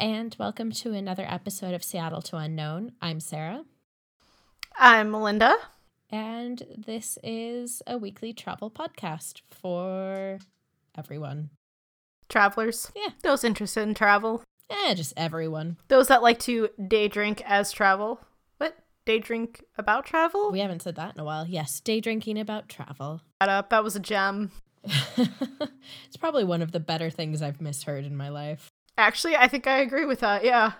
And welcome to another episode of Seattle to Unknown. I'm Sarah, I'm Melinda. and this is a weekly travel podcast for everyone. Travelers. Yeah. Those interested in travel. Yeah, just everyone. Those that like to day drink as travel. What? Day drink about travel? We haven't said that in a while. Yes, day drinking about travel. Shut up. That was a gem. it's probably one of the better things I've misheard in my life. Actually, I think I agree with that. Yeah.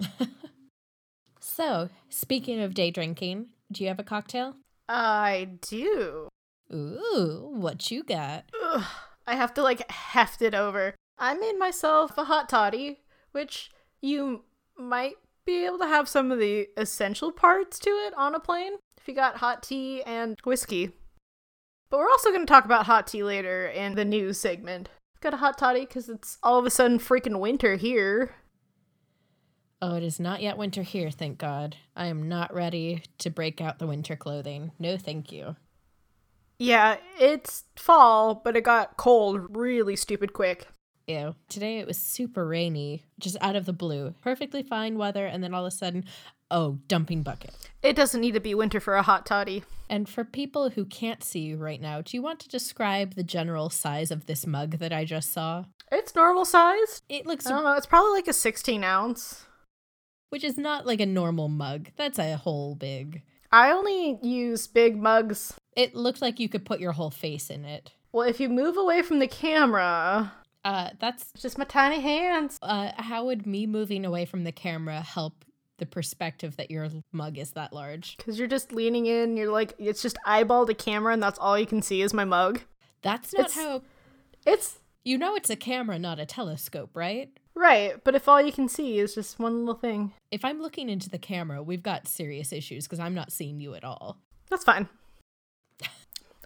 So, speaking of day drinking, do you have a cocktail? I do. Ooh, what you got? Ugh. I have to like heft it over. I made myself a hot toddy, which you might be able to have some of the essential parts to it on a plane if you got hot tea and whiskey. But we're also going to talk about hot tea later in the news segment. Got a hot toddy because it's all of a sudden freaking winter here. Oh, it is not yet winter here, thank God. I am not ready to break out the winter clothing. No, thank you. Yeah, it's fall, but it got cold really stupid quick. Ew. Today it was super rainy, just out of the blue. Perfectly fine weather, and then all of a sudden, oh, dumping bucket. It doesn't need to be winter for a hot toddy. And for people who can't see you right now, do you want to describe the general size of this mug that I just saw? It's normal size. It looks, I don't know, it's probably like a 16 ounce. which is not like a normal mug. That's a whole big. I only use big mugs. It looked like you could put your whole face in it. Well, if you move away from the camera, Uh, that's just my tiny hands. uh, how would me moving away from the camera help the perspective that your mug is that large? Because you're just leaning in, you're like, it's just eyeball to camera, and that's all you can see is my mug. That's not It's- how It's you know it's a camera, not a telescope, right? right, but if all you can see is just one little thing, If I'm looking into the camera, we've got serious issues because I'm not seeing you at all. that's fine.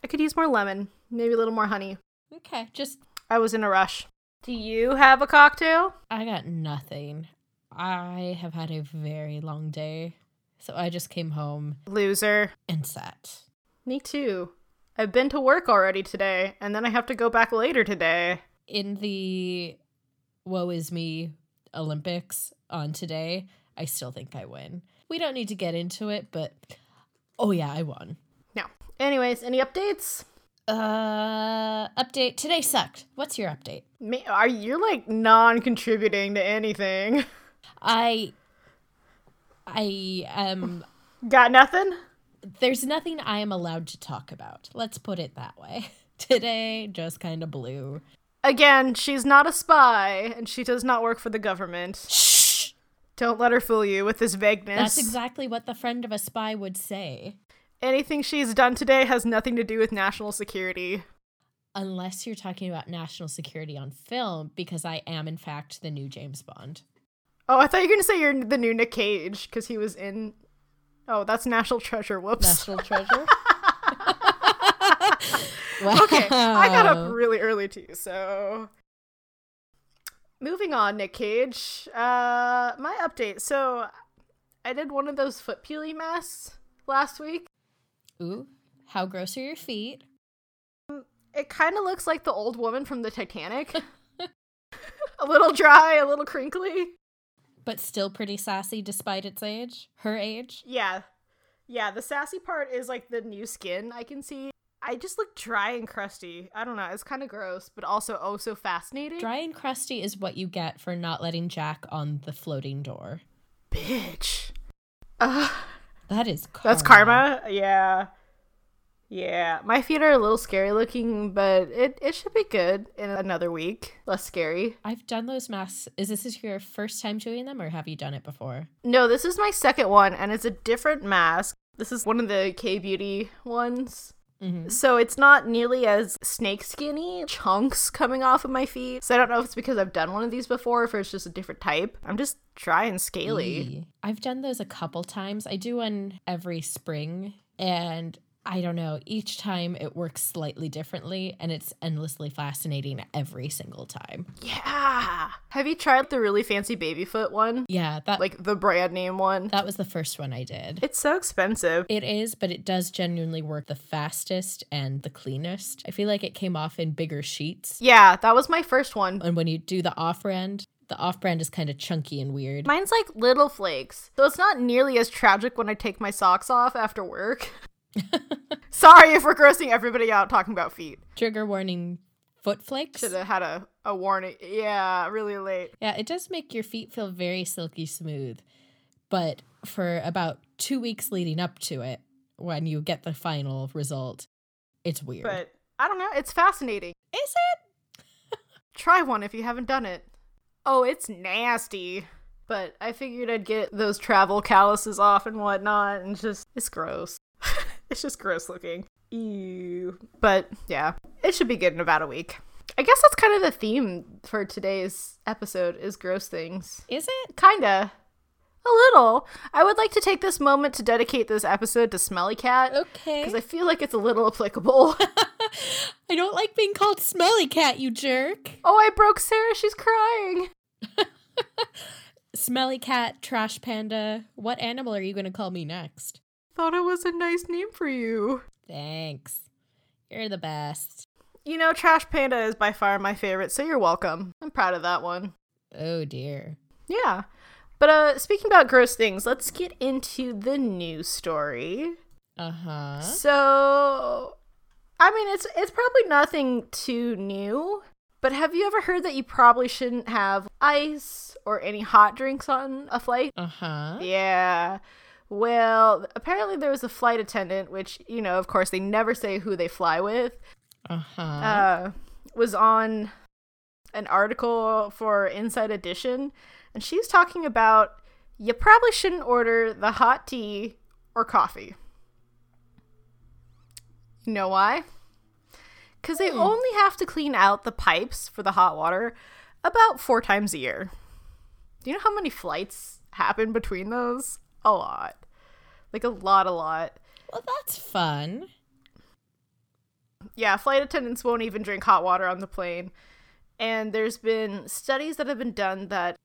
I could use more lemon, maybe a little more honey. Okay, just I was in a rush. Do you have a cocktail? I got nothing. I have had a very long day, so I just came home Loser. and sat. Me too. I've been to work already today, and then I have to go back later today. in the woe is me Olympics on today, I still think I win. We don't need to get into it, but oh yeah, I won. No. Anyways, any updates? Uh update today sucked. What's your update? Ma- Are you're like non-contributing to anything? I I um Got nothing? there's nothing I am allowed to talk about. Let's put it that way. Today just kind of blew. Again, she's not a spy, and she does not work for the government. Shh. Don't let her fool you with this vagueness. That's exactly what the friend of a spy would say. Anything she's done today has nothing to do with national security. Unless you're talking about national security on film, because I am, in fact, the new James Bond. Oh, I thought you were gonna say you're the new Nick Cage because he was in. Oh, that's National Treasure. Whoops. National treasure? okay, I got up really early too, so. Moving on, Nick Cage. Uh, my update. So, I did one of those foot peely masks last week. Ooh, how gross are your feet? It kind of looks like the old woman from the Titanic. a little dry, a little crinkly. But still pretty sassy despite its age? Her age? Yeah. Yeah, the sassy part is like the new skin I can see. I just look dry and crusty. I don't know. It's kind of gross, but also oh so fascinating. Dry and crusty is what you get for not letting Jack on the floating door. Bitch. Uh, That is karma. that's karma. Yeah. Yeah. My feet are a little scary looking, but it, it should be good in another week. Less scary. I've done those masks. Is this your first time doing them or have you done it before? No, this is my second one, and it's a different mask. This is one of the K Beauty ones. Mm-hmm. So it's not nearly as snake skinny chunks coming off of my feet. So I don't know if it's because I've done one of these before, or if it's just a different type. I'm just dry and scaly. I've done those a couple times. I do one every spring, and I don't know, each time it works slightly differently, and it's endlessly fascinating every single time. Yeah. Have you tried the really fancy baby foot one? Yeah, that Like the brand name one? that was the first one I did. It's so expensive. It is, but it does genuinely work the fastest and the cleanest. I feel like it came off in bigger sheets. Yeah, that was my first one. And when you do the off brand, The off brand is kind of chunky and weird. Mine's like little flakes. So it's not nearly as tragic when I take my socks off after work. Sorry if we're grossing everybody out talking about feet. Trigger warning foot flakes. Should have had a, a warning. Yeah, really late. Yeah, it does make your feet feel very silky smooth. But for about two weeks leading up to it, when you get the final result, it's weird. But I don't know. It's fascinating. is it? Try one if you haven't done it. Oh, it's nasty. But I figured I'd get those travel calluses off and whatnot, and just it's gross. it's just gross looking. Ew. But yeah, it should be good in about a week. I guess that's kind of the theme for today's episode is gross things. Is it? Kinda. A little. I would like to take this moment to dedicate this episode to Smelly Cat. Okay. Because I feel like it's a little applicable. I don't like being called smelly cat, you jerk. oh, I broke Sarah. She's crying. Smelly cat, trash panda. What animal are you going to call me next? Thought it was a nice name for you. Thanks. You're the best. You know, Trash Panda is by far my favorite, so you're welcome. I'm proud of that one. Oh dear. Yeah. But uh speaking about gross things, let's get into the news story. Uh huh. So I mean it's it's probably nothing too new, but have you ever heard that you probably shouldn't have ice or any hot drinks on a flight? Uh huh. Yeah. Well, apparently there was a flight attendant, which, you know, of course, they never say who they fly with, Uh huh. uh, was on an article for Inside Edition, and she's talking about you probably shouldn't order the hot tea or coffee. You know why? Because they Hmm. only have to clean out the pipes for the hot water about four times a year. Do you know how many flights happen between those? A lot. Like a lot, a lot. well, that's fun. Yeah, flight attendants won't even drink hot water on the plane. And there's been studies that have been done that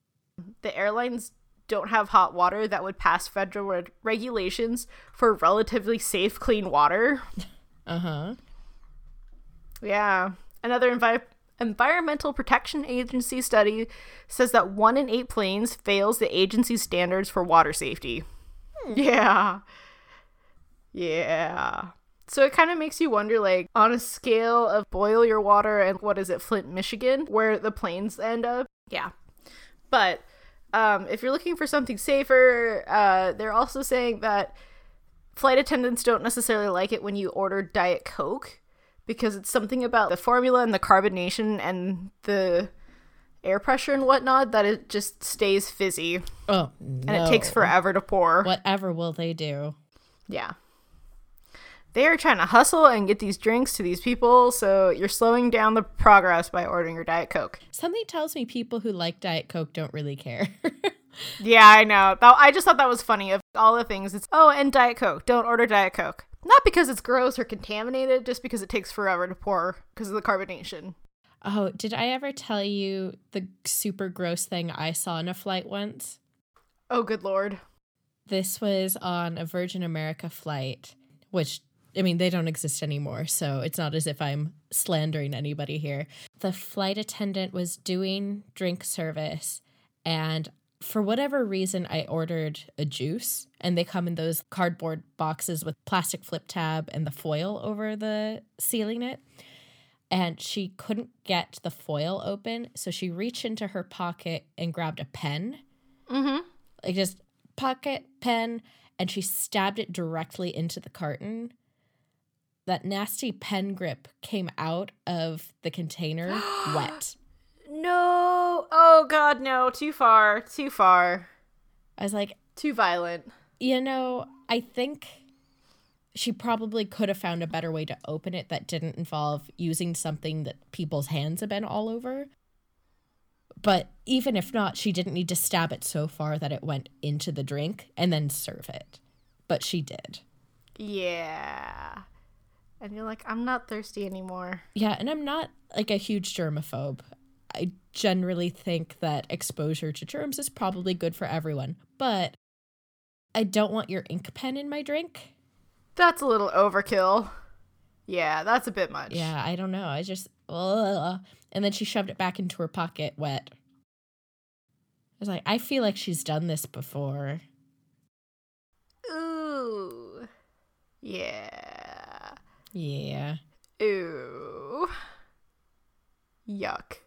the airlines don't have hot water that would pass federal reg- regulations for relatively safe, clean water. Uh huh. Yeah. Another envi- environmental protection agency study says that one in eight planes fails the agency's standards for water safety. Yeah. Yeah. So it kind of makes you wonder like on a scale of boil your water and what is it Flint, Michigan, where the planes end up. Yeah. But um if you're looking for something safer, uh they're also saying that flight attendants don't necessarily like it when you order diet coke because it's something about the formula and the carbonation and the air pressure and whatnot that it just stays fizzy Oh, and it takes forever to pour. Whatever will they do? Yeah. They are trying to hustle and get these drinks to these people, so you're slowing down the progress by ordering your Diet Coke. Something tells me people who like Diet Coke don't really care. Yeah, I know. I just thought that was funny. Of all the things, it's oh, and Diet Coke. Don't order Diet Coke. Not because it's gross or contaminated, just because it takes forever to pour because of the carbonation. Oh, did I ever tell you the super gross thing I saw on a flight once? Oh, good lord. This was on a Virgin America flight, which I mean, they don't exist anymore, so it's not as if I'm slandering anybody here. The flight attendant was doing drink service, and for whatever reason, I ordered a juice, and they come in those cardboard boxes with plastic flip tab and the foil over the sealing it. And she couldn't get the foil open, so she reached into her pocket and grabbed a pen Mm-hmm. like just pocket pen and she stabbed it directly into the carton that nasty pen grip came out of the container wet No. Oh god, no. Too far. Too far. i was like Too violent. you know i think she probably could have found a better way to open it that didn't involve using something that people's hands have been all over but even if not she didn't need to stab it so far that it went into the drink and then serve it but she did Yeah. And you're like, I'm not thirsty anymore. Yeah, and I'm not like a huge germaphobe. I generally think that exposure to germs is probably good for everyone, but I don't want your ink pen in my drink. That's a little overkill. Yeah, that's a bit much. Yeah, I don't know. I just ugh. and then she shoved it back into her pocket wet. I was like, I feel like she's done this before. Ooh. Yeah. Yeah. Ooh. Yuck.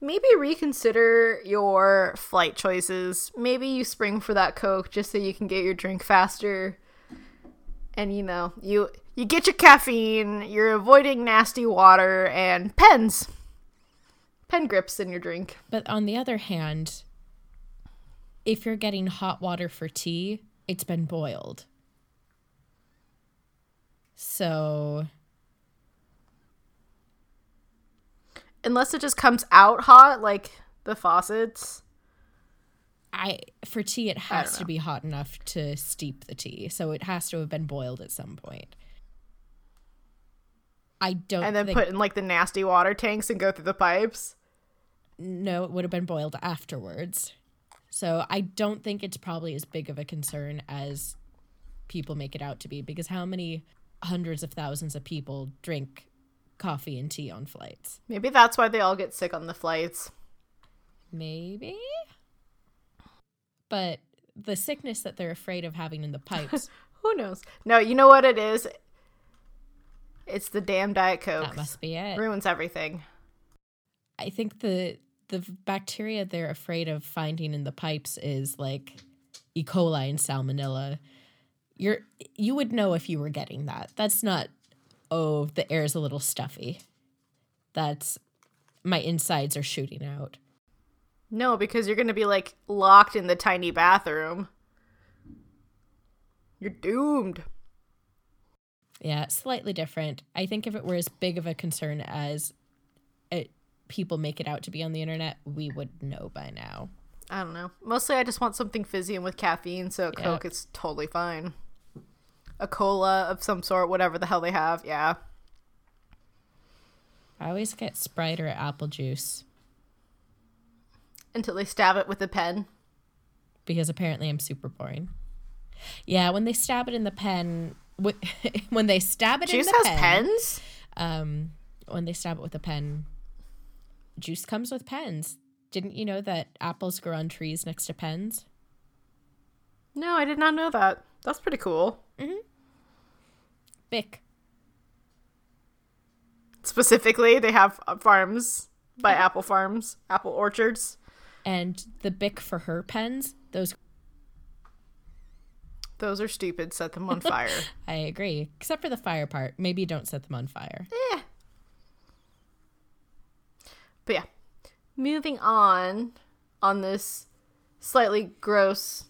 Maybe reconsider your flight choices. Maybe you spring for that Coke just so you can get your drink faster. And you know, you you get your caffeine, you're avoiding nasty water and pens. Pen grips in your drink. But on the other hand, if you're getting hot water for tea, it's been boiled. So Unless it just comes out hot like the faucets. I for tea it has to be hot enough to steep the tea. So it has to have been boiled at some point. I don't And then think, put in like the nasty water tanks and go through the pipes. no, it would have been boiled afterwards. So I don't think it's probably as big of a concern as people make it out to be because how many hundreds of thousands of people drink coffee and tea on flights? Maybe that's why they all get sick on the flights. Maybe. But the sickness that they're afraid of having in the pipes, Who knows? No, you know what it is? It's the damn Diet Coke. that must be it. Ruins everything. I think the the bacteria they're afraid of finding in the pipes is like E. coli and salmonella. You're you would know if you were getting that. That's not oh, the air is a little stuffy. That's my insides are shooting out. No, because you're going to be like locked in the tiny bathroom. You're doomed. Yeah, slightly different. I think if it were as big of a concern as it, people make it out to be on the internet, we would know by now. I don't know. Mostly I just want something fizzy and with caffeine, so Yeah. Coke is totally fine. A cola of some sort, whatever the hell they have. Yeah. I always get Sprite or apple juice Until they stab it with a pen. because apparently I'm super boring. Yeah, when they stab it in the pen, when they stab it Juice in the has pen, pens? um, when they stab it with a pen, juice comes with pens. Didn't you know that apples grow on trees next to pens? No, I did not know that. That's pretty cool. Bic. Specifically, they have farms by apple farms, apple orchards. And the Bic for her pens, those Those are stupid. Set them on fire. I agree. Except for the fire part. Maybe don't set them on fire. Eh. But yeah, moving on on this slightly gross,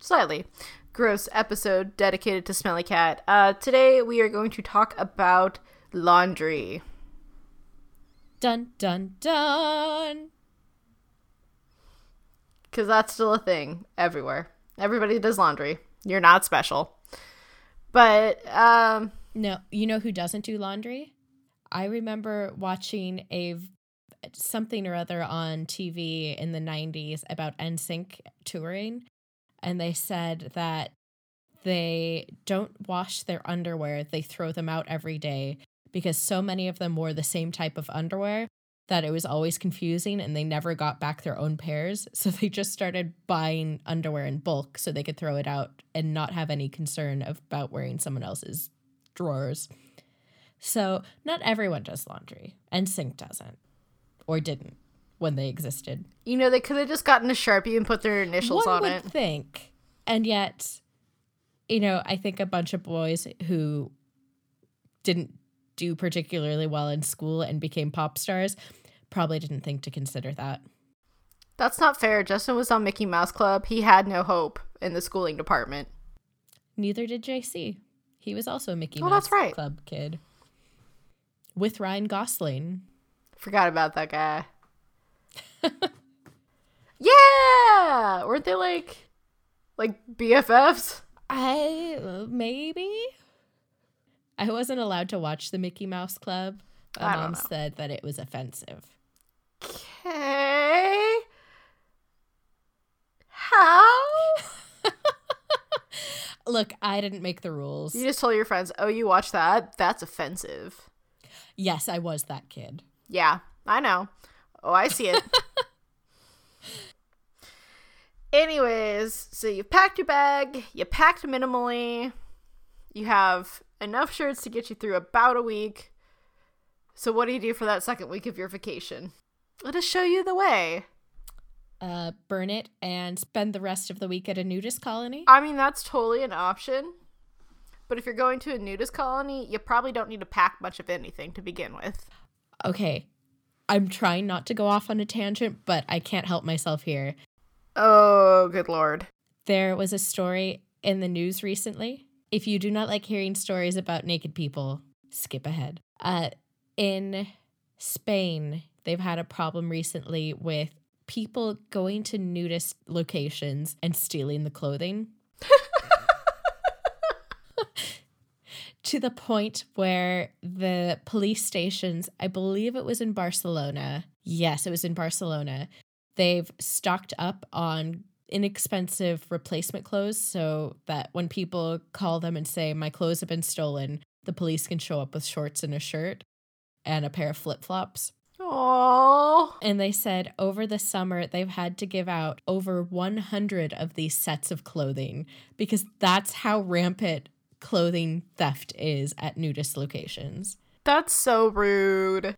slightly gross episode dedicated to Smelly Cat. Uh, today we are going to talk about laundry. Dun dun dun. Because that's still a thing everywhere. Everybody does laundry. You're not special. But, um, No, you know who doesn't do laundry? I remember watching a something or other on TV in the 90s about NSYNC touring and they said that they don't wash their underwear, they throw them out every day because so many of them wore the same type of underwear that it was always confusing and they never got back their own pairs. So they just started buying underwear in bulk so they could throw it out and not have any concern about wearing someone else's drawers. So not everyone does laundry, NSYNC doesn't, or didn't when they existed. you know, they could have just gotten a Sharpie and put their initials One on would it. think, and yet, you know, I think a bunch of boys who didn't do particularly well in school and became pop stars probably didn't think to consider that. That's not fair. Justin was on Mickey Mouse Club. He had no hope in the schooling department. Neither did JC. He was also a Mickey Oh, Mouse that's right. Club kid with Ryan Gosling. Forgot about that guy. yeah, weren't they like like BFFs? I maybe. I wasn't allowed to watch the Mickey Mouse Club. My mom know. said that it was offensive. Okay. How? Look, I didn't make the rules. You just told your friends, "Oh, you watch that? That's offensive." Yes, I was that kid. Yeah, I know. Oh, I see it. Anyways, so you've packed your bag, you packed minimally, you have enough shirts to get you through about a week. So, what do you do for that second week of your vacation? Let us show you the way. Uh, burn it and spend the rest of the week at a nudist colony. I mean, that's totally an option. But if you're going to a nudist colony, you probably don't need to pack much of anything to begin with. Okay, I'm trying not to go off on a tangent, but I can't help myself here. Oh, good lord. There was a story in the news recently. If you do not like hearing stories about naked people, skip ahead. Uh, in Spain, they've had a problem recently with people going to nudist locations and stealing the clothing. to the point where the police stations, I believe it was in Barcelona. Yes, it was in Barcelona. They've stocked up on inexpensive replacement clothes so that when people call them and say, My clothes have been stolen, the police can show up with shorts and a shirt and a pair of flip flops. Oh. And they said over the summer, they've had to give out over 100 of these sets of clothing because that's how rampant clothing theft is at nudist locations. That's so rude.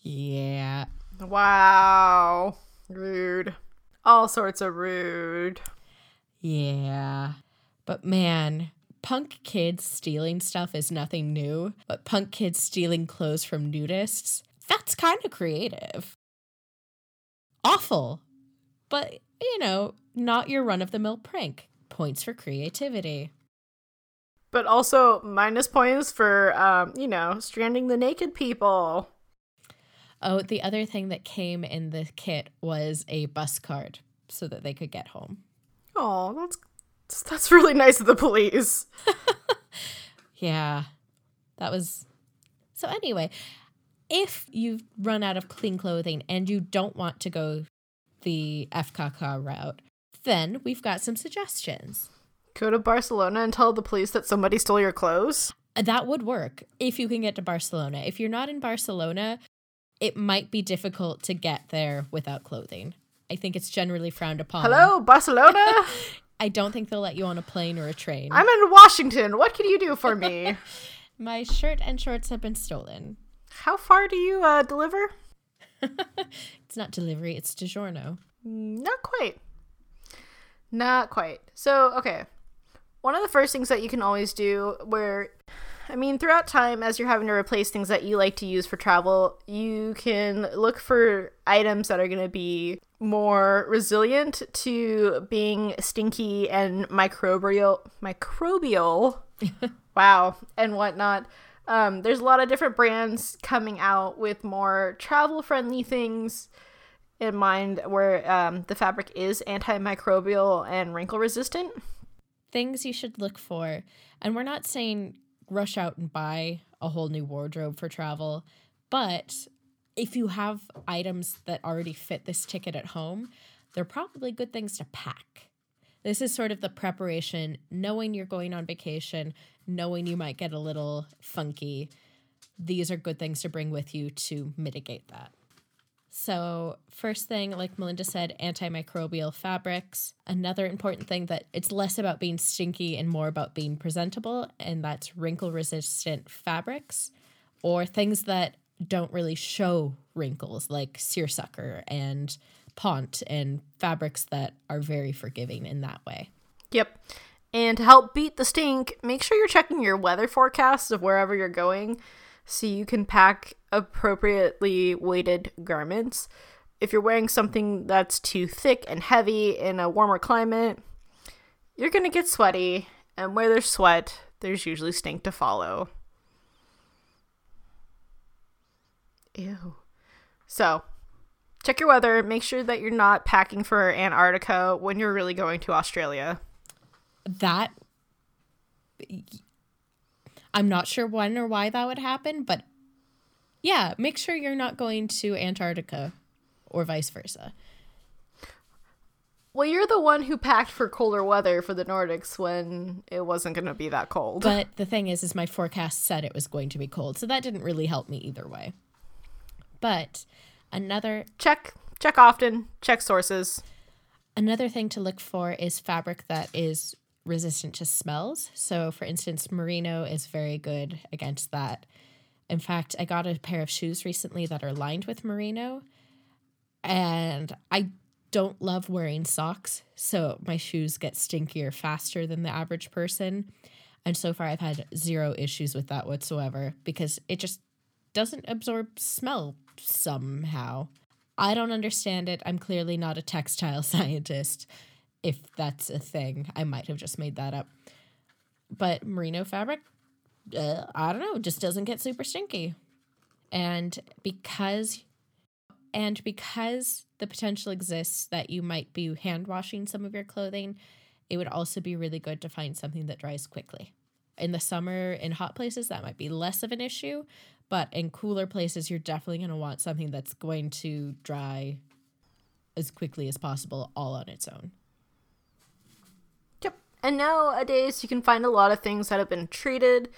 Yeah. Wow. Rude. All sorts of rude. Yeah. But man, punk kids stealing stuff is nothing new, but punk kids stealing clothes from nudists, that's kind of creative. Awful. But, you know, not your run of the mill prank. Points for creativity. But also minus points for, um, you know, stranding the naked people. Oh, the other thing that came in the kit was a bus card so that they could get home. Oh, that's that's really nice of the police. yeah. That was So anyway, if you've run out of clean clothing and you don't want to go the FKK route, then we've got some suggestions. Go to Barcelona and tell the police that somebody stole your clothes. Uh, that would work if you can get to Barcelona. If you're not in Barcelona, it might be difficult to get there without clothing. I think it's generally frowned upon. Hello, Barcelona? I don't think they'll let you on a plane or a train. I'm in Washington. What can you do for me? My shirt and shorts have been stolen. How far do you uh, deliver? it's not delivery, it's DiGiorno. Not quite. Not quite. So, okay. One of the first things that you can always do where I mean, throughout time, as you're having to replace things that you like to use for travel, you can look for items that are going to be more resilient to being stinky and microbial, microbial, wow, and whatnot. Um, there's a lot of different brands coming out with more travel friendly things in mind where um, the fabric is antimicrobial and wrinkle resistant. Things you should look for. And we're not saying rush out and buy a whole new wardrobe for travel. But if you have items that already fit this ticket at home, they're probably good things to pack. This is sort of the preparation, knowing you're going on vacation, knowing you might get a little funky. These are good things to bring with you to mitigate that. So, first thing, like Melinda said, antimicrobial fabrics. Another important thing that it's less about being stinky and more about being presentable, and that's wrinkle resistant fabrics or things that don't really show wrinkles, like seersucker and ponte and fabrics that are very forgiving in that way. Yep. And to help beat the stink, make sure you're checking your weather forecasts of wherever you're going so you can pack appropriately weighted garments. If you're wearing something that's too thick and heavy in a warmer climate, you're going to get sweaty, and where there's sweat, there's usually stink to follow. Ew. So, check your weather. Make sure that you're not packing for Antarctica when you're really going to Australia. That I'm not sure when or why that would happen, but yeah, make sure you're not going to Antarctica or vice versa. Well, you're the one who packed for colder weather for the Nordics when it wasn't going to be that cold. But the thing is is my forecast said it was going to be cold, so that didn't really help me either way. But Another Check, check often, check sources. Another thing to look for is fabric that is resistant to smells. So, for instance, merino is very good against that. In fact, I got a pair of shoes recently that are lined with merino, and I don't love wearing socks, so my shoes get stinkier faster than the average person. And so far, I've had zero issues with that whatsoever because it just doesn't absorb smell somehow. I don't understand it. I'm clearly not a textile scientist, if that's a thing. I might have just made that up. But merino fabric, uh, I don't know, just doesn't get super stinky. And because and because the potential exists that you might be hand washing some of your clothing, it would also be really good to find something that dries quickly. In the summer, in hot places, that might be less of an issue, but in cooler places, you're definitely going to want something that's going to dry as quickly as possible all on its own. And nowadays, you can find a lot of things that have been treated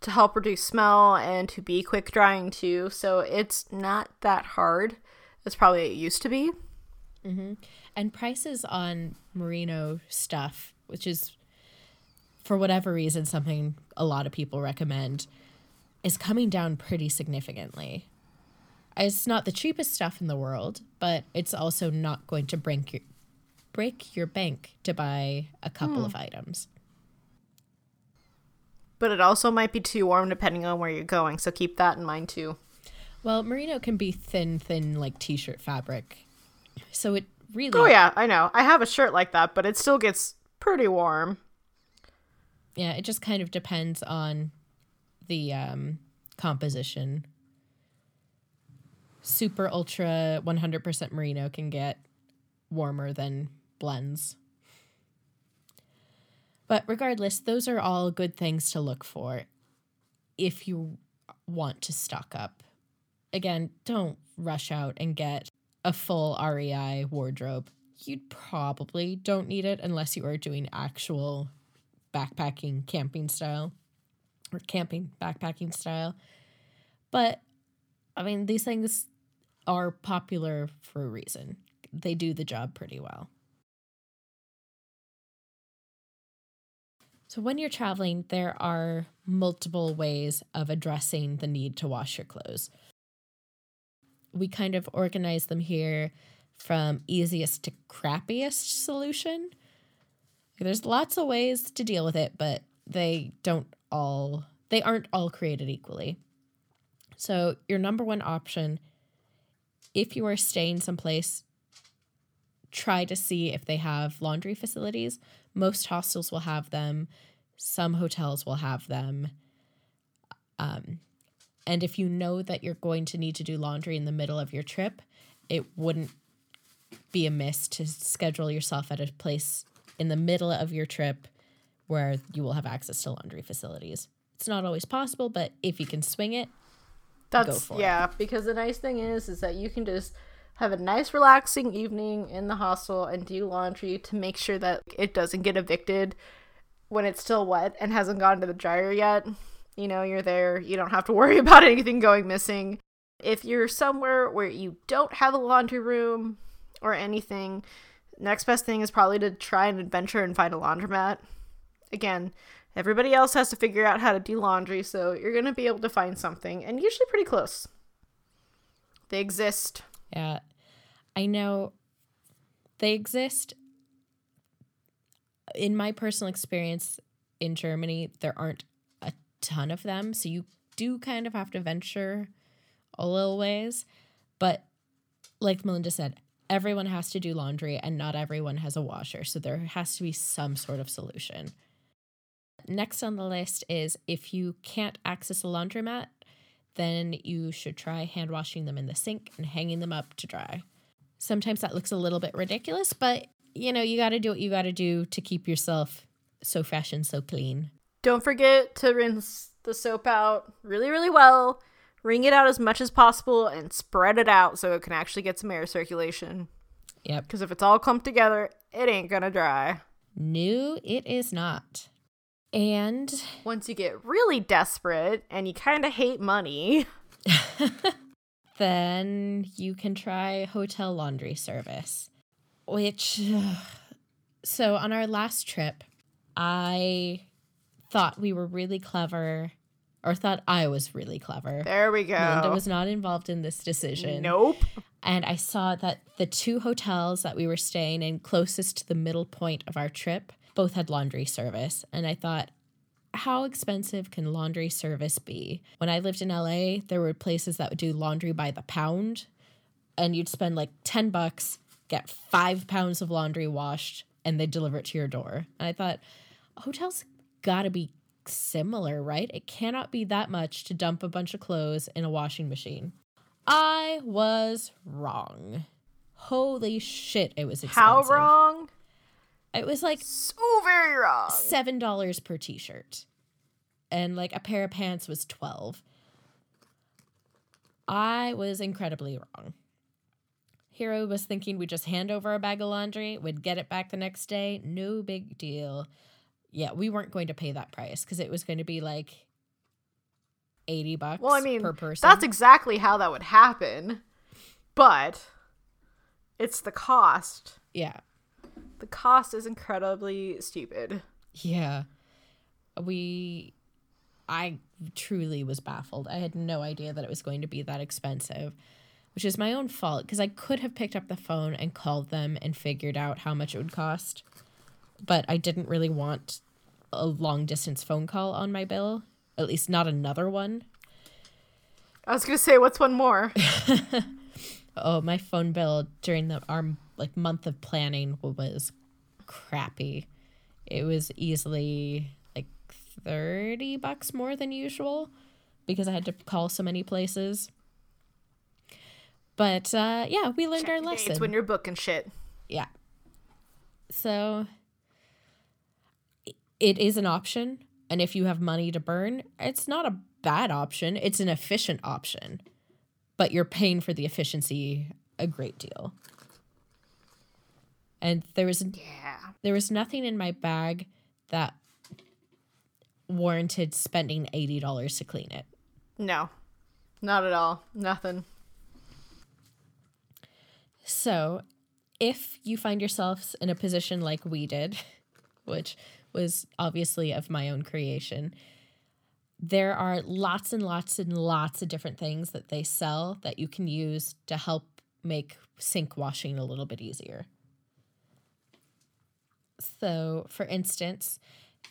to help reduce smell and to be quick drying too. So it's not that hard as probably it used to be. Mm-hmm. And prices on merino stuff, which is for whatever reason something a lot of people recommend, is coming down pretty significantly. It's not the cheapest stuff in the world, but it's also not going to break your break your bank to buy a couple hmm. of items. But it also might be too warm depending on where you're going, so keep that in mind too. Well, merino can be thin, thin like t-shirt fabric. So it really Oh yeah, I know. I have a shirt like that, but it still gets pretty warm. Yeah, it just kind of depends on the um, composition. Super ultra 100% merino can get warmer than blends. But regardless, those are all good things to look for if you want to stock up. Again, don't rush out and get a full REI wardrobe. You probably don't need it unless you are doing actual backpacking camping style or camping backpacking style. But I mean, these things are popular for a reason. They do the job pretty well. So, when you're traveling, there are multiple ways of addressing the need to wash your clothes. We kind of organize them here from easiest to crappiest solution. There's lots of ways to deal with it, but they don't all they aren't all created equally. So, your number one option if you are staying someplace try to see if they have laundry facilities. Most hostels will have them. Some hotels will have them. Um, and if you know that you're going to need to do laundry in the middle of your trip, it wouldn't be amiss to schedule yourself at a place in the middle of your trip where you will have access to laundry facilities. It's not always possible, but if you can swing it, that's yeah. It. Because the nice thing is, is that you can just have a nice, relaxing evening in the hostel and do laundry to make sure that it doesn't get evicted when it's still wet and hasn't gone to the dryer yet. You know, you're there. You don't have to worry about anything going missing. If you're somewhere where you don't have a laundry room or anything, next best thing is probably to try an adventure and find a laundromat. Again, everybody else has to figure out how to do laundry, so you're going to be able to find something, and usually pretty close. They exist. Yeah. I know they exist. In my personal experience in Germany, there aren't a ton of them, so you do kind of have to venture a little ways. But like Melinda said, everyone has to do laundry and not everyone has a washer. So there has to be some sort of solution. Next on the list is if you can't access a laundromat, then you should try hand washing them in the sink and hanging them up to dry. Sometimes that looks a little bit ridiculous, but you know, you got to do what you got to do to keep yourself so fresh and so clean. Don't forget to rinse the soap out really, really well wring it out as much as possible and spread it out so it can actually get some air circulation. Yep. Because if it's all clumped together, it ain't gonna dry. No, it is not. And once you get really desperate and you kind of hate money, then you can try hotel laundry service, which. So on our last trip, I thought we were really clever, or thought I was really clever. There we go. Linda was not involved in this decision. Nope. And I saw that the two hotels that we were staying in closest to the middle point of our trip both had laundry service. And I thought, how expensive can laundry service be? When I lived in LA, there were places that would do laundry by the pound, and you'd spend like 10 bucks, get five pounds of laundry washed, and they deliver it to your door. And I thought, hotels gotta be similar, right? It cannot be that much to dump a bunch of clothes in a washing machine. I was wrong. Holy shit, it was expensive. How wrong? It was like So very wrong. seven dollars per t-shirt. And like a pair of pants was 12 i was incredibly wrong. Hero was thinking we'd just hand over a bag of laundry we'd get it back the next day. No big deal. Yeah we weren't going to pay that price because it was going to be like 80 bucks Well, I mean, per person. that's exactly how that would happen. But it's the cost. yeah The cost is incredibly stupid. Yeah. We I truly was baffled. I had no idea that it was going to be that expensive, which is my own fault because I could have picked up the phone and called them and figured out how much it would cost. But I didn't really want a long distance phone call on my bill, at least not another one. I was gonna say, what's one more? Oh, my phone bill during the our like month of planning was crappy. It was easily like 30 bucks more than usual because I had to call so many places. But uh yeah, we learned our lesson. It's when you're booking shit. Yeah. So it is an option. And if you have money to burn, it's not a bad option. It's an efficient option. But you're paying for the efficiency a great deal. And there was Yeah. there was nothing in my bag that warranted spending $80 to clean it. No. Not at all. Nothing. So, if you find yourselves in a position like we did, which was obviously of my own creation, there are lots and lots and lots of different things that they sell that you can use to help make sink washing a little bit easier. So, for instance,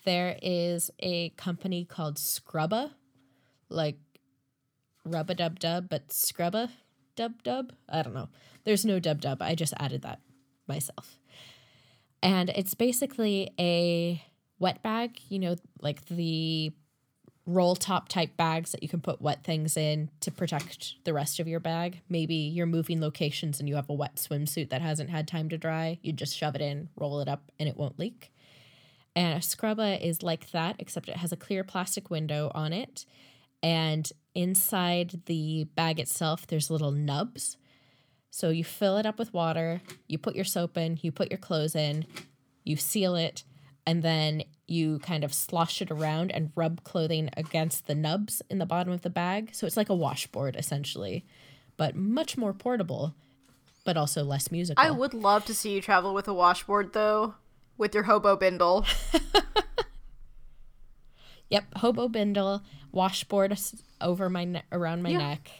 there is a company called Scrubba, like Rubba Dub Dub, but Scrubba Dub Dub. I don't know. There's no Dub Dub. I just added that myself. And it's basically a wet bag, you know, like the roll top type bags that you can put wet things in to protect the rest of your bag. Maybe you're moving locations and you have a wet swimsuit that hasn't had time to dry. You just shove it in, roll it up, and it won't leak. And a scrubba is like that, except it has a clear plastic window on it. And inside the bag itself, there's little nubs. So you fill it up with water, you put your soap in, you put your clothes in, you seal it, and then you kind of slosh it around and rub clothing against the nubs in the bottom of the bag. So it's like a washboard essentially, but much more portable, but also less musical. I would love to see you travel with a washboard though, with your hobo bindle. Yep, hobo bindle, washboard over my ne- around my Yeah. neck,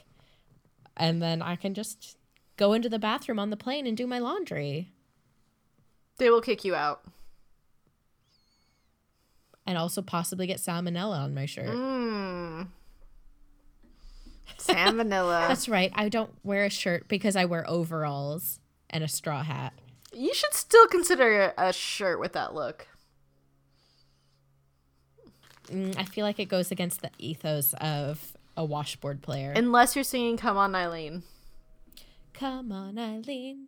and then I can just go into the bathroom on the plane and do my laundry, they will kick you out. And also possibly get salmonella on my shirt. Sam Vanilla. That's right. I don't wear a shirt because I wear overalls and a straw hat. You should still consider a shirt with that look. Mm, I feel like it goes against the ethos of a washboard player. Unless you're singing Come On Eileen. Come on, Eileen.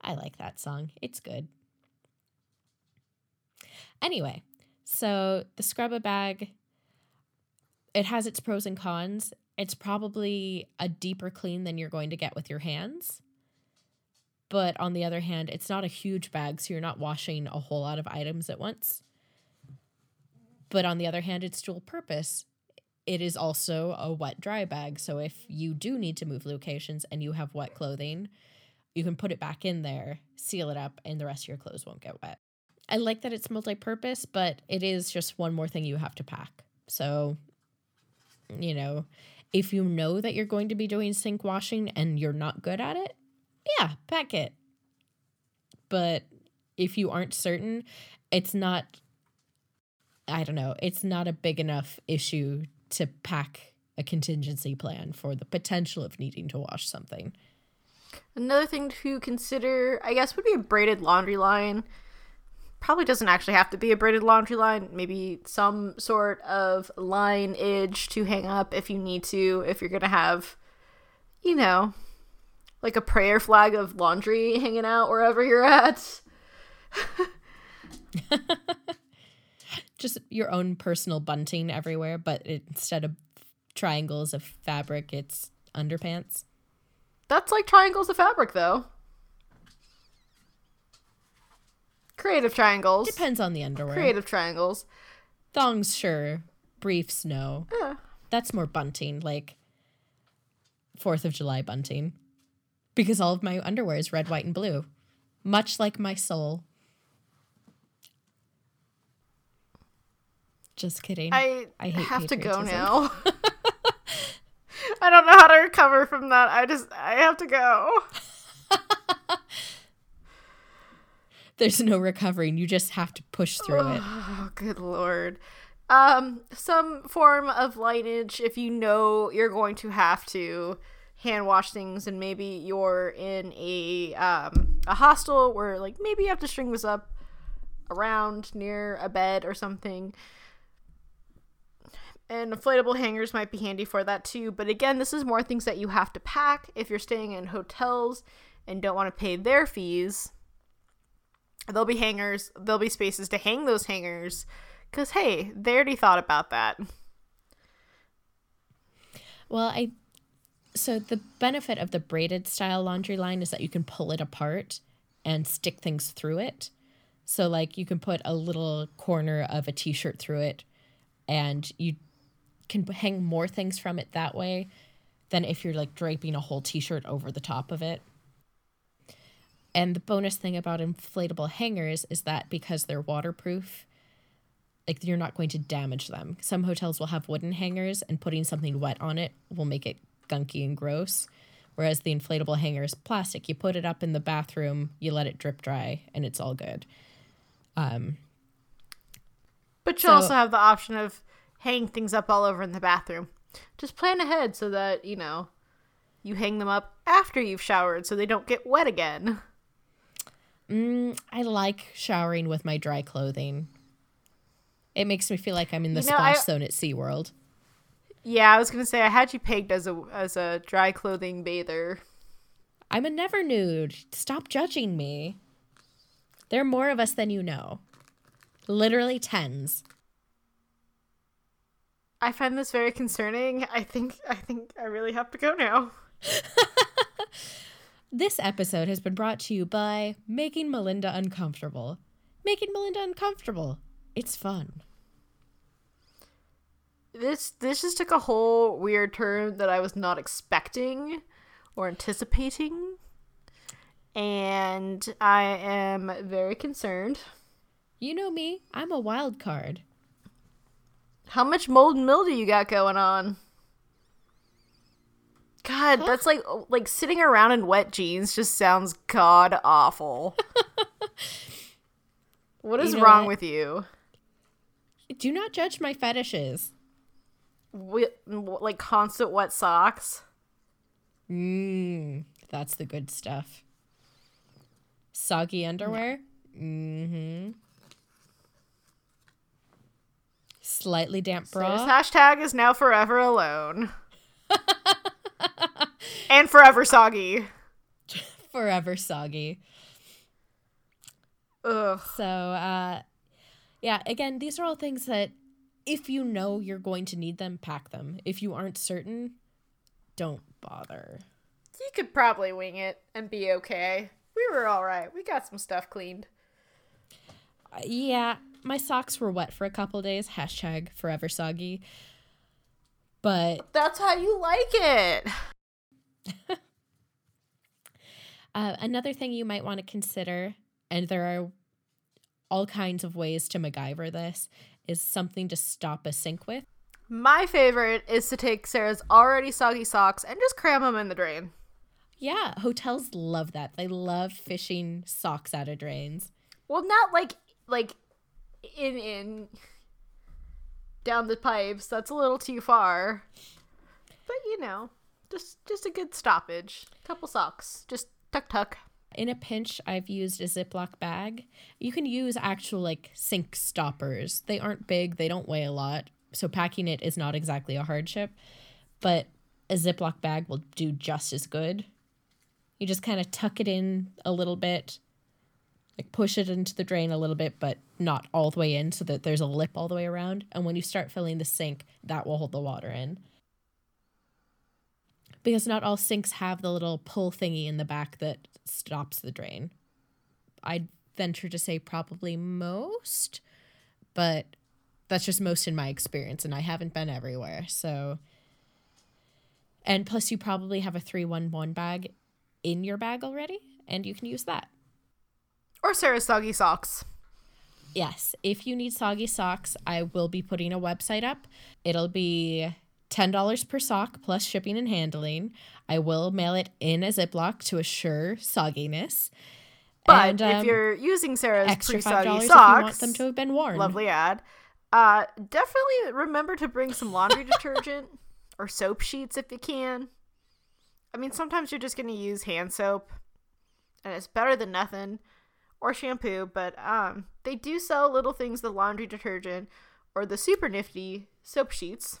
I like that song. It's good. Anyway, so the Scrubba bag, it has its pros and cons. It's probably a deeper clean than you're going to get with your hands. But on the other hand, it's not a huge bag, so you're not washing a whole lot of items at once. But on the other hand, it's dual purpose. it is also a wet dry bag. So if you do need to move locations and you have wet clothing, you can put it back in there, seal it up, and the rest of your clothes won't get wet. I like that it's multi purpose, but it is just one more thing you have to pack. So, you know, if you know that you're going to be doing sink washing and you're not good at it, yeah, pack it. But if you aren't certain, it's not, I don't know, it's not a big enough issue to pack a contingency plan for the potential of needing to wash something. Another thing to consider, I guess, would be a braided laundry line. Probably doesn't actually have to be a braided laundry line. Maybe some sort of line edge to hang up if you need to, if you're going to have, you know, like a prayer flag of laundry hanging out wherever you're at. Just your own personal bunting everywhere, but instead of triangles of fabric, it's underpants. That's like triangles of fabric, though. Creative triangles. Depends on the underwear. Creative triangles. Thongs, sure. Briefs, no. Yeah. That's more bunting, like Fourth of July bunting. Because all of my underwear is red, white, and blue. Much like my soul. Just kidding. I, I have to go now. I don't know how to recover from that. I just I have to go. There's no recovering. You just have to push through it. Oh, good lord. Um, some form of lineage if you know you're going to have to hand wash things and maybe you're in a um a hostel where like maybe you have to string this up around near a bed or something. And inflatable hangers might be handy for that too. But again, this is more things that you have to pack if you're staying in hotels and don't want to pay their fees. There'll be hangers, there'll be spaces to hang those hangers. Because, hey, they already thought about that. Well, I so the benefit of the braided style laundry line is that you can pull it apart and stick things through it. So like you can put a little corner of a t-shirt through it and you can hang more things from it that way than if you're like draping a whole t-shirt over the top of it. And the bonus thing about inflatable hangers is that because they're waterproof, like you're not going to damage them. Some hotels will have wooden hangers and putting something wet on it will make it gunky and gross. Whereas the inflatable hanger is plastic. You put it up in the bathroom, you let it drip dry, and it's all good. Um, But you So- also have the option of hanging things up all over in the bathroom. Just plan ahead so that, you know, you hang them up after you've showered so they don't get wet again. mm, I like showering with my dry clothing. It makes me feel like I'm in the You know, splash I- zone at SeaWorld. Yeah, I was gonna say I had you pegged as a as a dry clothing bather. I'm a never nude. Stop judging me. There are more of us than you know. Literally tens. I find this very concerning. I think I think I really have to go now. This episode has been brought to you by Making Melinda Uncomfortable. Making Melinda Uncomfortable. It's fun. This this just took a whole weird turn that I was not expecting or anticipating. And I am very concerned. You know me, I'm a wild card. How much mold and mildew you got going on? God, that's like like sitting around in wet jeans just sounds god awful. what is You know wrong what? with you? Do not judge my fetishes. Wi- like constant wet socks. Mmm, that's the good stuff. Soggy underwear? Mm hmm. Slightly damp This bra? hashtag is now forever alone. And forever soggy. Forever soggy. Ugh. So, uh, yeah, again, these are all things that if you know you're going to need them, pack them. If you aren't certain, don't bother. You could probably wing it and be okay. We were alright. We got some stuff cleaned. Uh, yeah, my socks were wet for a couple days. Hashtag forever soggy. But That's how you like it. uh, another thing you might want to consider, and there are all kinds of ways to MacGyver this, is something to stop a sink with. My favorite is to take Sarah's already soggy socks and just cram them in the drain. Yeah, hotels love that. They love fishing socks out of drains. Well, not like like in in down the pipes. That's a little too far. But you know, just just a good stoppage. Couple socks. Just tuck tuck. In a pinch, I've used a Ziploc bag. You can use actual like sink stoppers. They aren't big, they don't weigh a lot, so packing it is not exactly a hardship, but a Ziploc bag will do just as good. You just kind of tuck it in a little bit, like push it into the drain a little bit, but not all the way in so that there's a lip all the way around. And when you start filling the sink, that will hold the water in. Because not all sinks have the little pull thingy in the back that stops the drain. I'd venture to say probably most, but that's just most in my experience, and I haven't been everywhere. So, and plus, you probably have a 311 bag in your bag already, and you can use that. Or Sarah's soggy socks. Yes, if you need soggy socks, I will be putting a website up. It'll be $10 per sock plus shipping and handling. I will mail it in a Ziploc to assure sogginess. But And, if um, you're using Sarah's extra five soggy dollars if you want socks, them to have been worn. lovely ad. Uh, definitely remember to bring some laundry detergent or soap sheets if you can. I mean, sometimes you're just gonna use hand soap, and it's better than nothing, or shampoo. But um, they do sell little things, the laundry detergent or the super nifty soap sheets.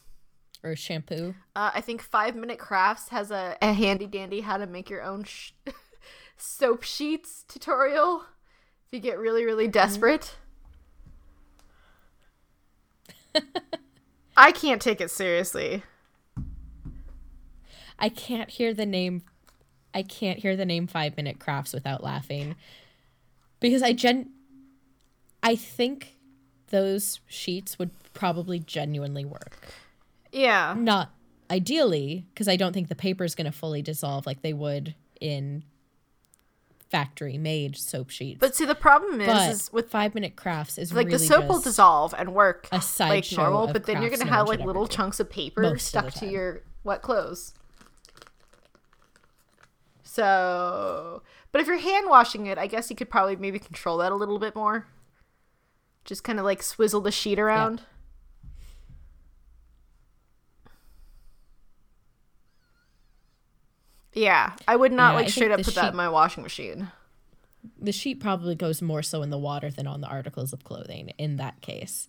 or shampoo. Uh, I think Five Minute Crafts has a, a handy dandy how to make your own sh- soap sheets tutorial if you get really, really desperate. I can't take it seriously. I can't hear the name. I can't hear the name Five Minute Crafts without laughing, because I gen. I think those sheets would probably genuinely work. Yeah. Not ideally, because I don't think the paper is going to fully dissolve like they would in factory made soap sheets. But see, the problem is, is with Five Minute Crafts is like really the soap will dissolve and work a like normal, but then you're gonna no have like little do. chunks of paper Most of the stuck to your wet clothes. So, but if you're hand washing it, I guess you could probably maybe control that a little bit more. Just kind of like swizzle the sheet around. Yeah, I would not Yeah, like think straight up put that in my washing machine. the sheet probably goes more so in the water than on the articles of clothing in that case.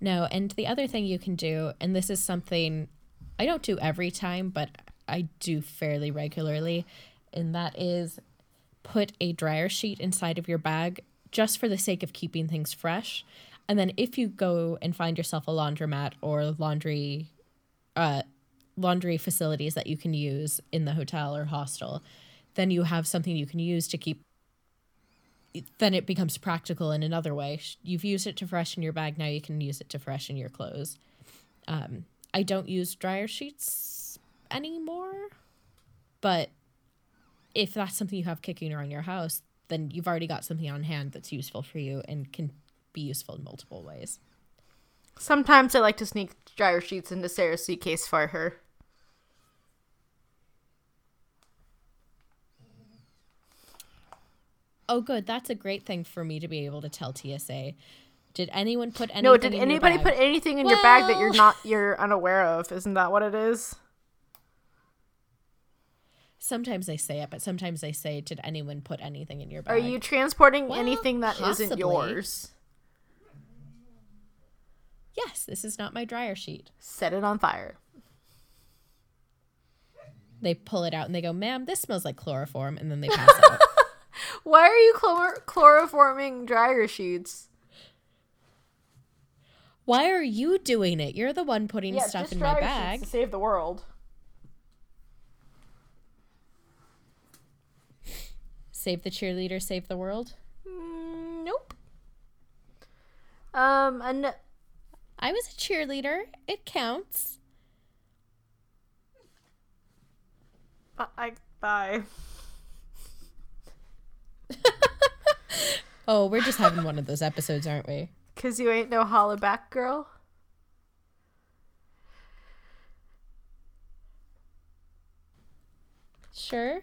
No, and the other thing you can do, and this is something I don't do every time, but I do fairly regularly, and that is put a dryer sheet inside of your bag just for the sake of keeping things fresh. And then if you go and find yourself a laundromat or laundry uh, laundry facilities that you can use in the hotel or hostel, then you have something you can use to keep. Then it becomes practical in another way. You've used it to freshen your bag, now you can use it to freshen your clothes. Um, I don't use dryer sheets anymore, but if that's something you have kicking around your house, then you've already got something on hand that's useful for you and can be useful in multiple ways. Sometimes I like to sneak dryer sheets into Sarah's suitcase for her. Oh, good. That's a great thing for me to be able to tell TSA. Did anyone put anything? No, did in your anybody bag? put anything in your bag that you're not you're unaware of? Isn't that what it is? Sometimes they say it, but sometimes they say, "Did anyone put anything in your bag?" Are you transporting Well, anything that not yours? Yes, this is not my dryer sheet. Set it on fire. They pull it out and they go, "Ma'am, this smells like chloroform," and then they pass out. Why are you chlor- chloroforming dryer sheets? Why are you doing it? You're the one putting Yeah, stuff in my bag. to save the world. Save the cheerleader, save the world. Mm, nope. Um, and I was a cheerleader. It counts. I bye. Oh, we're just having one of those episodes, aren't we? Cause you ain't no holla back girl. Sure.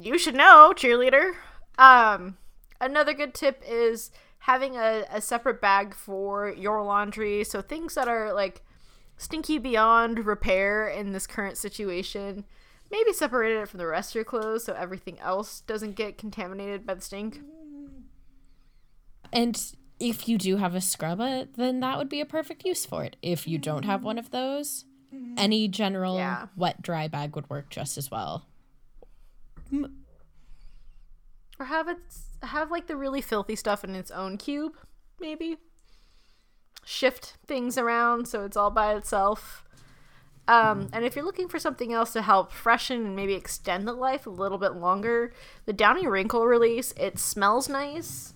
You should know, cheerleader. Um, another good tip is having a, a separate bag for your laundry. So things that are like stinky beyond repair in this current situation. Maybe separate it from the rest of your clothes so everything else doesn't get contaminated by the stink. And if you do have a scrubba, uh, then that would be a perfect use for it. If you don't have one of those, any general Yeah. wet dry bag would work just as well. Or have it have like the really filthy stuff in its own cube, maybe. Shift things around so it's all by itself. Um, and if you're looking for something else to help freshen and maybe extend the life a little bit longer, the Downy Wrinkle release, it smells nice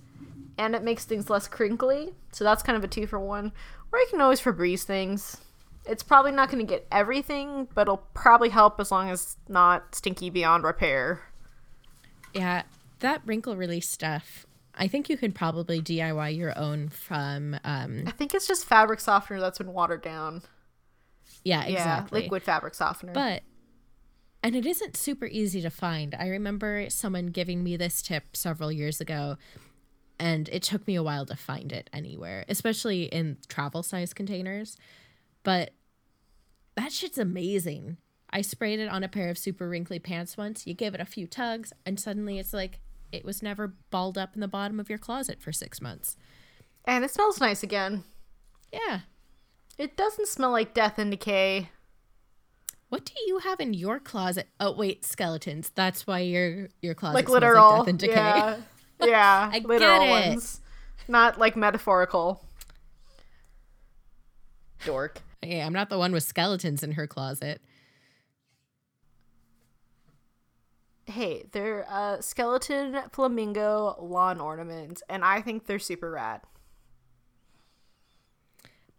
and it makes things less crinkly. So that's kind of a two for one. Or you can always Febreze things. It's probably not going to get everything, but it'll probably help as long as it's not stinky beyond repair. Yeah, that wrinkle release stuff. I think you can probably DIY your own from um I think it's just fabric softener that's been watered down. Yeah, exactly. Yeah, liquid fabric softener. But and it isn't super easy to find. I remember someone giving me this tip several years ago and it took me a while to find it anywhere, especially in travel size containers. But that shit's amazing. I sprayed it on a pair of super wrinkly pants once. You give it a few tugs and suddenly it's like it was never balled up in the bottom of your closet for 6 months. and it smells nice again. Yeah. It doesn't smell like death and decay. What do you have in your closet? Oh wait, skeletons. That's why your your closet Like smells literal. like death and decay. Yeah. Yeah. I get literal it. ones. Not like metaphorical. Dork. Yeah, I'm not the one with skeletons in her closet. Hey, they're uh, skeleton flamingo lawn ornaments, and I think they're super rad.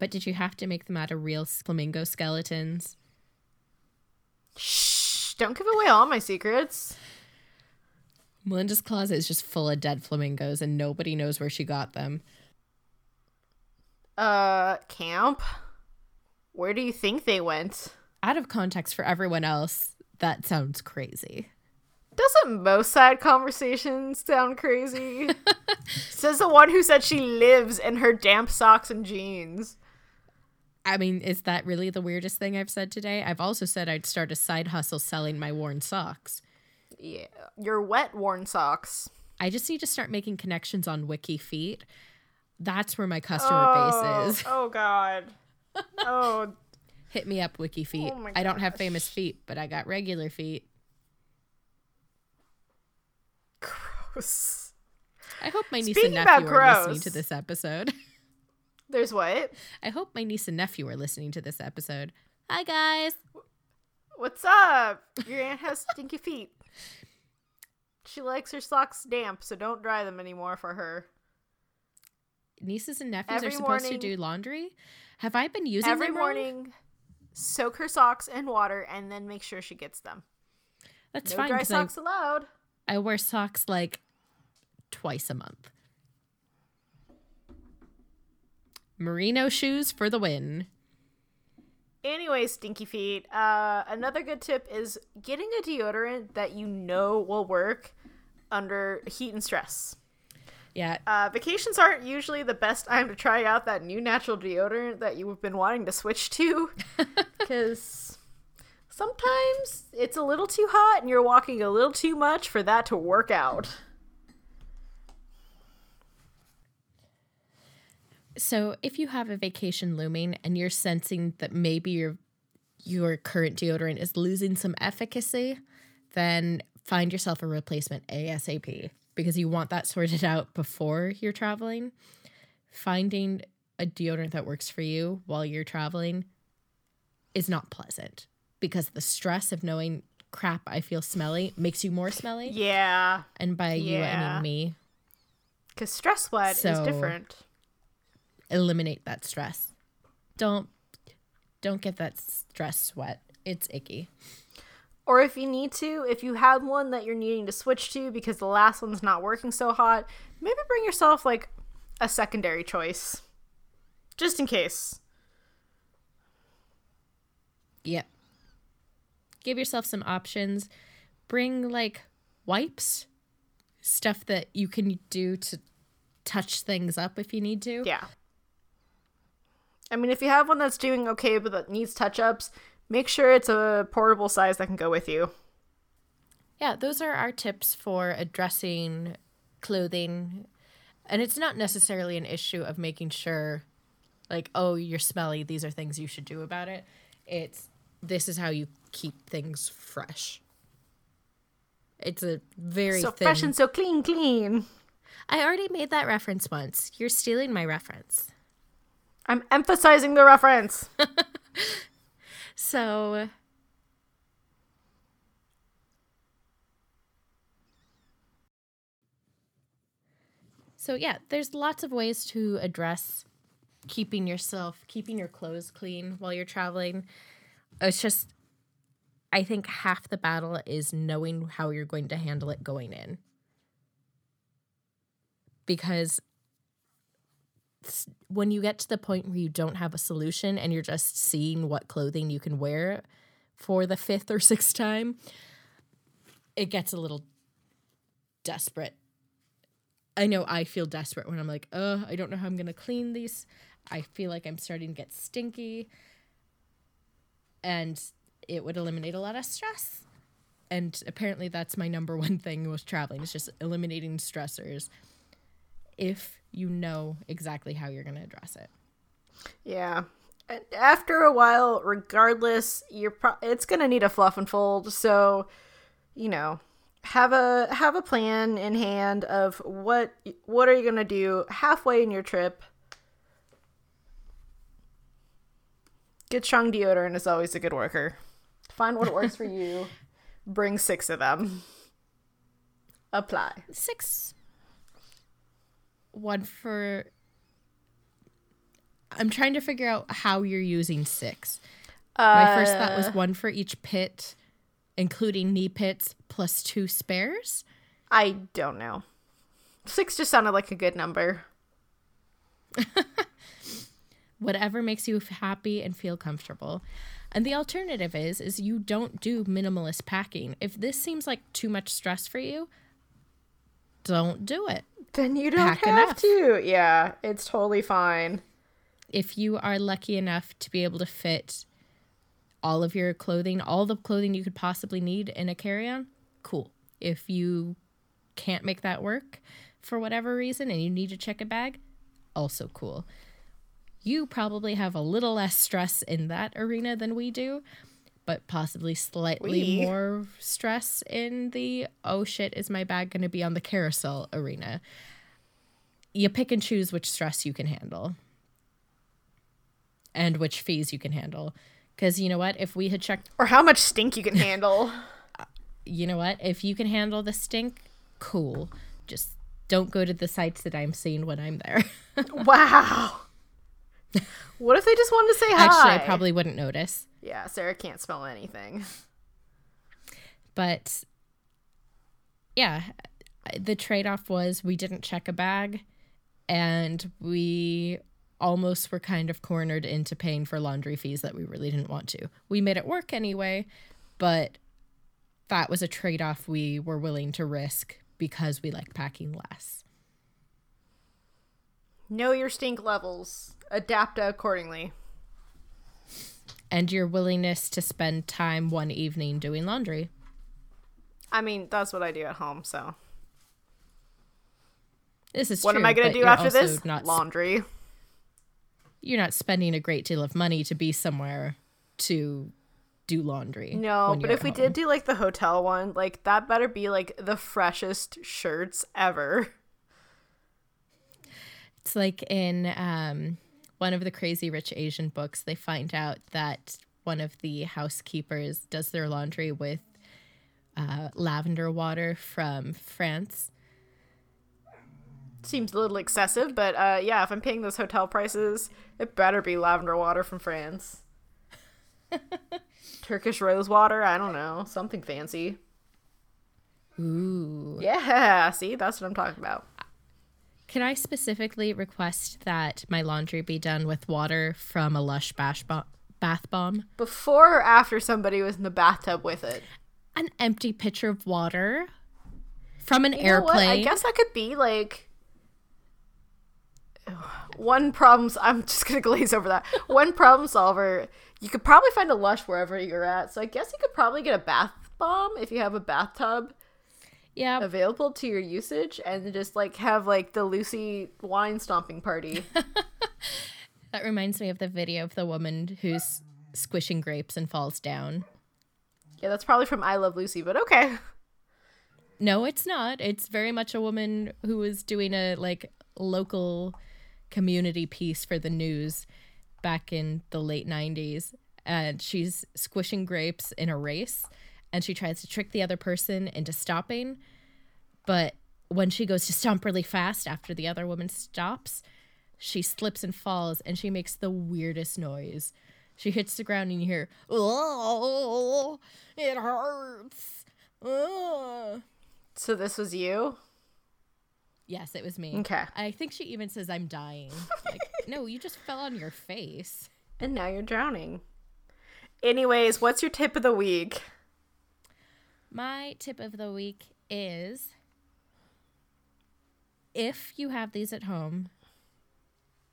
But did you have to make them out of real flamingo skeletons? Shh! Don't give away all my secrets. Melinda's closet is just full of dead flamingos and nobody knows where she got them. Uh, camp? Where do you think they went? Out of context for everyone else, that sounds crazy. Doesn't most side conversations sound crazy? Says the one who said she lives in her damp socks and jeans. I mean, is that really the weirdest thing I've said today? I've also said I'd start a side hustle selling my worn socks. Yeah, your wet worn socks. I just need to start making connections on WikiFeet. That's where my customer Oh, base is. oh God. Oh, Hit me up, WikiFeet. Oh I don't have famous feet, but I got regular feet. gross. I hope my niece Speaking and nephew are listening to this episode. There's what? I hope my niece and nephew are listening to this episode. Hi, guys. What's up? Your aunt has stinky feet. She likes her socks damp, so don't dry them anymore for her. Nieces and nephews Every are supposed morning- to do laundry. Have I been using Every wrong? morning, soak her socks in water and then make sure she gets them. That's no fine dry because I, socks allowed. I wear socks like twice a month. Merino shoes for the win. Anyway, stinky feet. Uh, another good tip is getting a deodorant that you know will work under heat and stress. Yeah, Uh, vacations aren't usually the best time to try out that new natural deodorant that you've been wanting to switch to, because sometimes it's a little too hot and you're walking a little too much for that to work out. So if you have a vacation looming and you're sensing that maybe your your current deodorant is losing some efficacy, then find yourself a replacement ASAP because you want that sorted out before you're traveling. Finding a deodorant that works for you while you're traveling is not pleasant because the stress of knowing crap I feel smelly makes you more smelly. Yeah, And by you I mean me. because stress sweat is different. Eliminate that stress. Don't don't get that stress sweat. It's icky. Or if you need to, if you have one that you're needing to switch to because the last one's not working so hot, maybe bring yourself like a secondary choice. Just in case. Yep. Give yourself some options. Bring like wipes, stuff that you can do to touch things up if you need to. Yeah. I mean, if you have one that's doing okay but that needs touch ups, make sure it's a portable size that can go with you. Yeah, those are our tips for addressing clothing. And it's not necessarily an issue of making sure, like, oh, you're smelly. These are things you should do about it. It's this is how you keep things fresh. It's a very so thin... fresh and so clean, clean. I already made that reference once. You're stealing my reference. I'm emphasizing the reference. so So yeah, there's lots of ways to address keeping yourself, keeping your clothes clean while you're traveling. It's just I think half the battle is knowing how you're going to handle it going in. Because when you get to the point where you don't have a solution and you're just seeing what clothing you can wear for the fifth or sixth time, it gets a little desperate. I know I feel desperate when I'm like, oh, I don't know how I'm going to clean these. I feel like I'm starting to get stinky. And it would eliminate a lot of stress. And apparently that's my number one thing with traveling is just eliminating stressors if you know exactly how you're going to address it. Yeah. After a while, regardless, you're pro- it's going to need a fluff and fold. So, you know, have a have a plan in hand of what what are you going to do halfway in your trip. Get strong deodorant is always a good worker. Find what works for you. Bring six of them. Apply. Six one for I'm trying to figure out how you're using six. Uh, My first thought was uh. one for each pit, including knee pits plus two spares. I don't know. Six just sounded like a good number. Whatever makes you happy and feel comfortable. And the alternative is is you don't do minimalist packing. If this seems like too much stress for you, don't do it. Then you don't Pack have enough. to. Yeah, it's totally fine. If you are lucky enough to be able to fit all of your clothing, all the clothing you could possibly need in a carry on, cool. If you can't make that work for whatever reason and you need to check a bag, also cool. You probably have a little less stress in that arena than we do, but possibly slightly we. more stress in the oh shit, is my bag going to be on the carousel arena? You pick and choose which stress you can handle and which fees you can handle. Because you know what? If we had checked. Or how much stink you can handle. you know what? If you can handle the stink, cool. Just don't go to the sites that I'm seeing when I'm there. wow. What if they just wanted to say hi? Actually, I probably wouldn't notice. Yeah, Sarah can't smell anything. But yeah, the trade off was we didn't check a bag and we almost were kind of cornered into paying for laundry fees that we really didn't want to. We made it work anyway, but that was a trade off we were willing to risk because we like packing less. Know your stink levels, adapt accordingly and your willingness to spend time one evening doing laundry. I mean, that's what I do at home, so. This is what true, am I going to do after this? Not laundry. Sp- you're not spending a great deal of money to be somewhere to do laundry. No, but if we home. did do like the hotel one, like that better be like the freshest shirts ever. It's like in um one of the crazy rich Asian books, they find out that one of the housekeepers does their laundry with uh, lavender water from France. seems a little excessive, but uh, yeah, if I'm paying those hotel prices, it better be lavender water from France. Turkish rose water, I don't know, something fancy. Ooh. Yeah, see, that's what I'm talking about. Can I specifically request that my laundry be done with water from a Lush bash bo- bath bomb? Before or after somebody was in the bathtub with it? An empty pitcher of water from an You know what? airplane. I guess that could be like one problem. I'm just gonna glaze over that. One problem solver. You could probably find a lush wherever you're at. So I guess you could probably get a bath bomb if you have a bathtub yeah, available to your usage, and just like have like the Lucy wine stomping party. that reminds me of the video of the woman who's squishing grapes and falls down. yeah, that's probably from I Love Lucy, but okay. No, it's not. It's very much a woman who was doing a like local community piece for the news back in the late 90s and she's squishing grapes in a race and she tries to trick the other person into stopping but when she goes to stomp really fast after the other woman stops she slips and falls and she makes the weirdest noise she hits the ground and you hear oh it hurts oh. So this was you. Yes, it was me. Okay. I think she even says I'm dying. Like, no, you just fell on your face. And now you're drowning. Anyways, what's your tip of the week? My tip of the week is if you have these at home,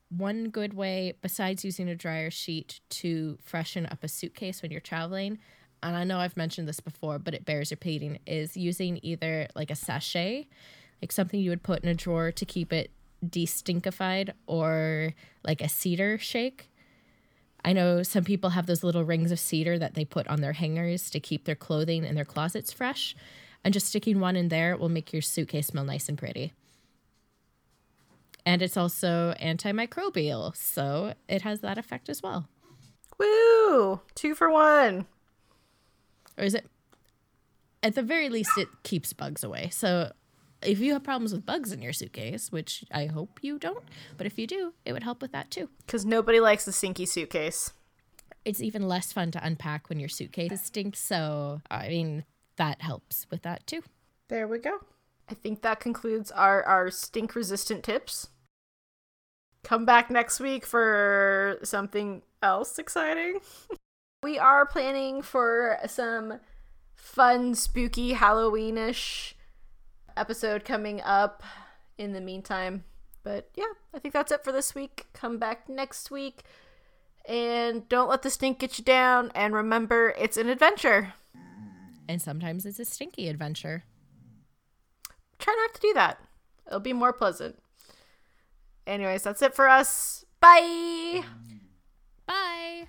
one good way besides using a dryer sheet to freshen up a suitcase when you're traveling, and I know I've mentioned this before, but it bears repeating, is using either like a sachet, like something you would put in a drawer to keep it destinkified, or like a cedar shake. I know some people have those little rings of cedar that they put on their hangers to keep their clothing and their closets fresh. And just sticking one in there will make your suitcase smell nice and pretty. And it's also antimicrobial, so it has that effect as well. Woo! Two for one. Or is it? At the very least, it keeps bugs away. So if you have problems with bugs in your suitcase, which I hope you don't, but if you do, it would help with that too. Because nobody likes a stinky suitcase. It's even less fun to unpack when your suitcase stinks. So, I mean, that helps with that too. There we go. I think that concludes our, our stink resistant tips. Come back next week for something else exciting. we are planning for some fun, spooky, Halloweenish episode coming up in the meantime. But yeah, I think that's it for this week. Come back next week. And don't let the stink get you down. And remember, it's an adventure. And sometimes it's a stinky adventure. Try not to do that. It'll be more pleasant. Anyways, that's it for us. Bye. Bye.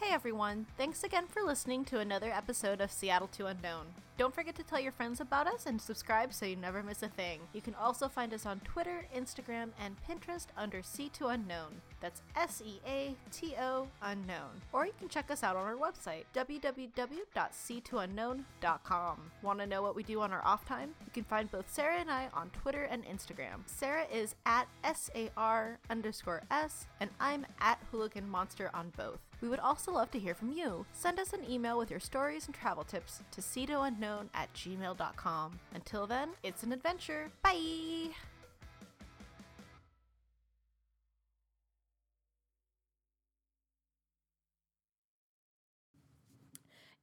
Hey everyone, thanks again for listening to another episode of Sea to Unknown. Don't forget to tell your friends about us and subscribe so you never miss a thing. You can also find us on Twitter, Instagram, and Pinterest under SeaToUnknown. That's S E A T O Unknown. Or you can check us out on our website, www.seatounknown.com. Want to know what we do on our off time? You can find both Sarah and I on Twitter and Instagram. Sarah is at S A R underscore S, and I'm at Hooligan Monster on both. We would also love to hear from you. Send us an email with your stories and travel tips to unknown at gmail.com. Until then, it's an adventure. Bye!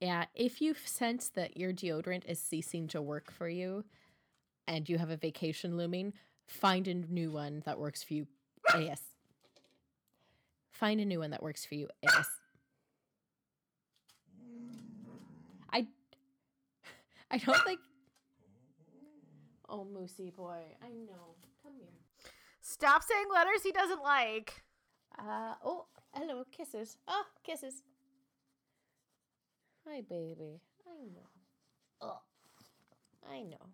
Yeah, if you sense that your deodorant is ceasing to work for you and you have a vacation looming, find a new one that works for you. Yes. Find a new one that works for you. Yes. I don't think Oh, Moosey boy. I know. Come here. Stop saying letters he doesn't like. Uh oh, hello, kisses. Oh, kisses. Hi, baby. I know. Oh, I know.